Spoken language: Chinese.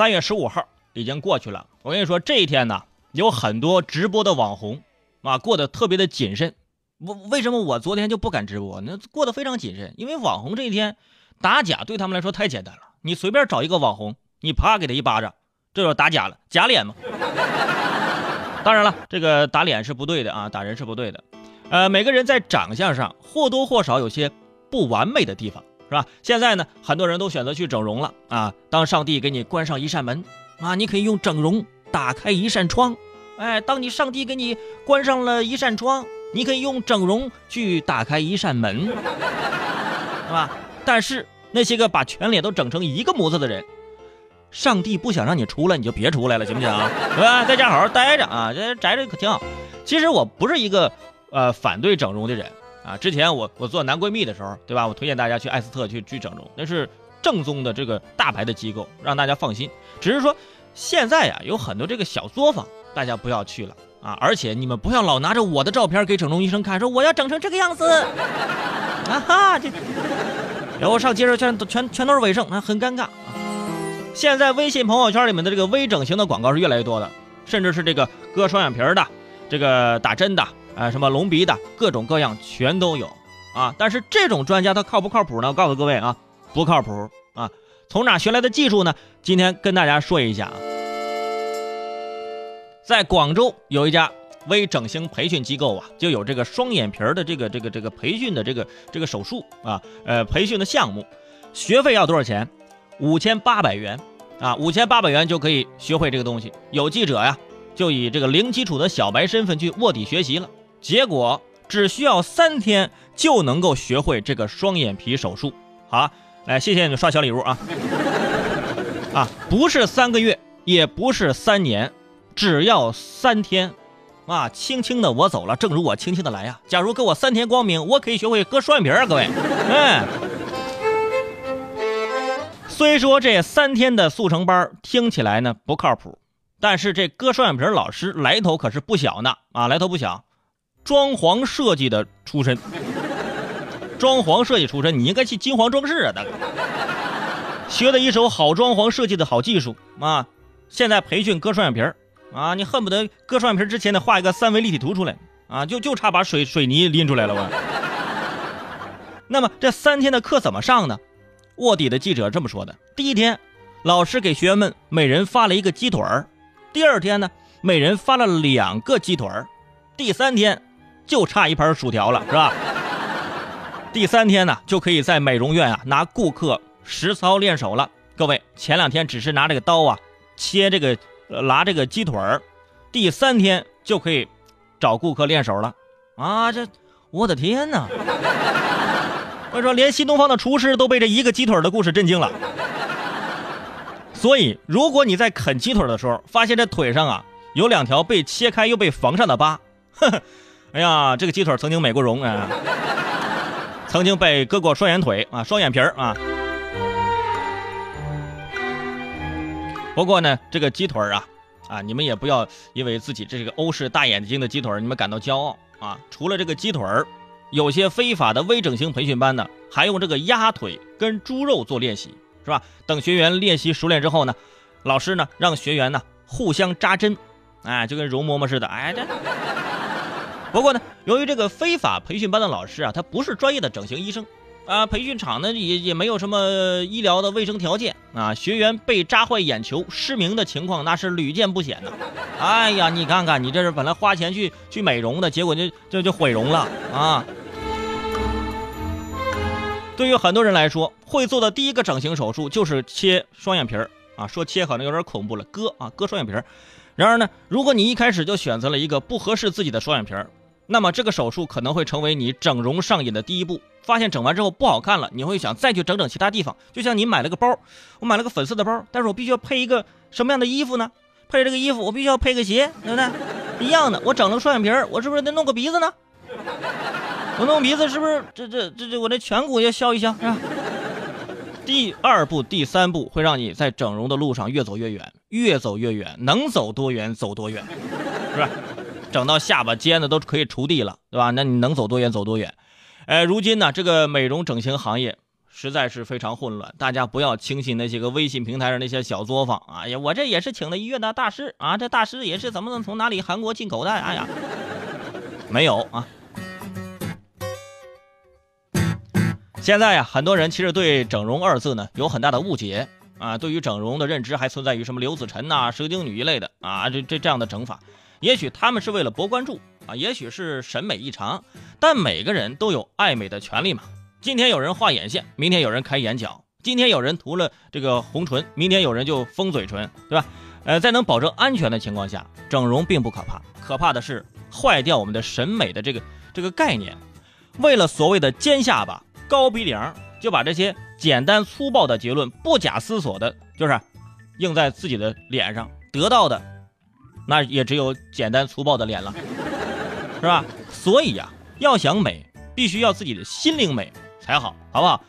三月十五号已经过去了，我跟你说，这一天呢，有很多直播的网红啊，过得特别的谨慎。我为什么我昨天就不敢直播？那过得非常谨慎，因为网红这一天打假对他们来说太简单了。你随便找一个网红，你啪给他一巴掌，这就打假了，假脸嘛。当然了，这个打脸是不对的啊，打人是不对的。呃，每个人在长相上或多或少有些不完美的地方，是吧？现在呢，很多人都选择去整容了啊。当上帝给你关上一扇门啊，你可以用整容打开一扇窗。哎，当你上帝给你关上了一扇窗，你可以用整容去打开一扇门，是吧？但是那些个把全脸都整成一个模子的人。上帝不想让你出来，你就别出来了，行不行？对吧？在家好好待着啊，这宅着可挺好。其实我不是一个呃反对整容的人啊。之前我我做男闺蜜的时候，对吧？我推荐大家去艾斯特去去整容，那是正宗的这个大牌的机构，让大家放心。只是说现在呀，有很多这个小作坊，大家不要去了啊。而且你们不要老拿着我的照片给整容医生看，说我要整成这个样子啊哈，这然后上街上全全全都是伪生，啊，很尴尬啊。现在微信朋友圈里面的这个微整形的广告是越来越多的，甚至是这个割双眼皮的，这个打针的，啊，什么隆鼻的，各种各样全都有啊。但是这种专家他靠不靠谱呢？我告诉各位啊，不靠谱啊。从哪学来的技术呢？今天跟大家说一下啊，在广州有一家微整形培训机构啊，就有这个双眼皮的这个这个这个培训的这个这个手术啊，呃，培训的项目，学费要多少钱？五千八百元，啊，五千八百元就可以学会这个东西。有记者呀，就以这个零基础的小白身份去卧底学习了，结果只需要三天就能够学会这个双眼皮手术。好，来，谢谢你们刷小礼物啊！啊，不是三个月，也不是三年，只要三天，啊，轻轻的我走了，正如我轻轻的来呀。假如给我三天光明，我可以学会割双眼皮啊，各位，嗯。虽说这三天的速成班听起来呢不靠谱，但是这割双眼皮老师来头可是不小呢啊，来头不小，装潢设计的出身，装潢设计出身，你应该去金黄装饰啊，大哥，学的一手好装潢设计的好技术啊，现在培训割双眼皮啊，你恨不得割双眼皮之前得画一个三维立体图出来啊，就就差把水水泥拎出来了我。那么这三天的课怎么上呢？卧底的记者这么说的：第一天，老师给学员们每人发了一个鸡腿儿；第二天呢，每人发了两个鸡腿儿；第三天，就差一盘薯条了，是吧？第三天呢，就可以在美容院啊拿顾客实操练手了。各位，前两天只是拿这个刀啊切这个拿这个鸡腿儿，第三天就可以找顾客练手了啊！这，我的天哪！我说，连新东方的厨师都被这一个鸡腿的故事震惊了。所以，如果你在啃鸡腿的时候，发现这腿上啊有两条被切开又被缝上的疤，呵呵，哎呀，这个鸡腿曾经美过容啊，曾经被割过双眼腿啊，双眼皮儿啊。不过呢，这个鸡腿啊，啊，你们也不要因为自己这个欧式大眼睛的鸡腿，你们感到骄傲啊。除了这个鸡腿儿。有些非法的微整形培训班呢，还用这个鸭腿跟猪肉做练习，是吧？等学员练习熟练之后呢，老师呢让学员呢互相扎针，哎，就跟容嬷嬷似的，哎这。不过呢，由于这个非法培训班的老师啊，他不是专业的整形医生。啊，培训场呢也也没有什么医疗的卫生条件啊，学员被扎坏眼球、失明的情况那是屡见不鲜的。哎呀，你看看，你这是本来花钱去去美容的，结果就就就毁容了啊！对于很多人来说，会做的第一个整形手术就是切双眼皮儿啊，说切可能有点恐怖了，割啊割双眼皮儿。然而呢，如果你一开始就选择了一个不合适自己的双眼皮儿，那么这个手术可能会成为你整容上瘾的第一步。发现整完之后不好看了，你会想再去整整其他地方。就像你买了个包，我买了个粉色的包，但是我必须要配一个什么样的衣服呢？配这个衣服，我必须要配个鞋，对不对？一样的，我整了个双眼皮，我是不是得弄个鼻子呢？我弄鼻子是不是这这这这我这颧骨也削一削是吧？第二步、第三步会让你在整容的路上越走越远，越走越远，能走多远走多远，是吧？整到下巴尖子都可以锄地了，对吧？那你能走多远走多远。哎，如今呢，这个美容整形行业实在是非常混乱，大家不要轻信那些个微信平台上那些小作坊。哎呀，我这也是请的医院的大师啊，这大师也是怎么能从哪里韩国进口的？哎呀，没有啊。现在呀，很多人其实对“整容”二字呢有很大的误解啊，对于整容的认知还存在于什么刘子晨呐、蛇精女一类的啊，这这这样的整法，也许他们是为了博关注啊，也许是审美异常，但每个人都有爱美的权利嘛。今天有人画眼线，明天有人开眼角；今天有人涂了这个红唇，明天有人就封嘴唇，对吧？呃，在能保证安全的情况下，整容并不可怕，可怕的是坏掉我们的审美的这个这个概念。为了所谓的尖下巴。高鼻梁就把这些简单粗暴的结论不假思索的，就是印在自己的脸上，得到的那也只有简单粗暴的脸了，是吧？所以呀，要想美，必须要自己的心灵美才好，好不好？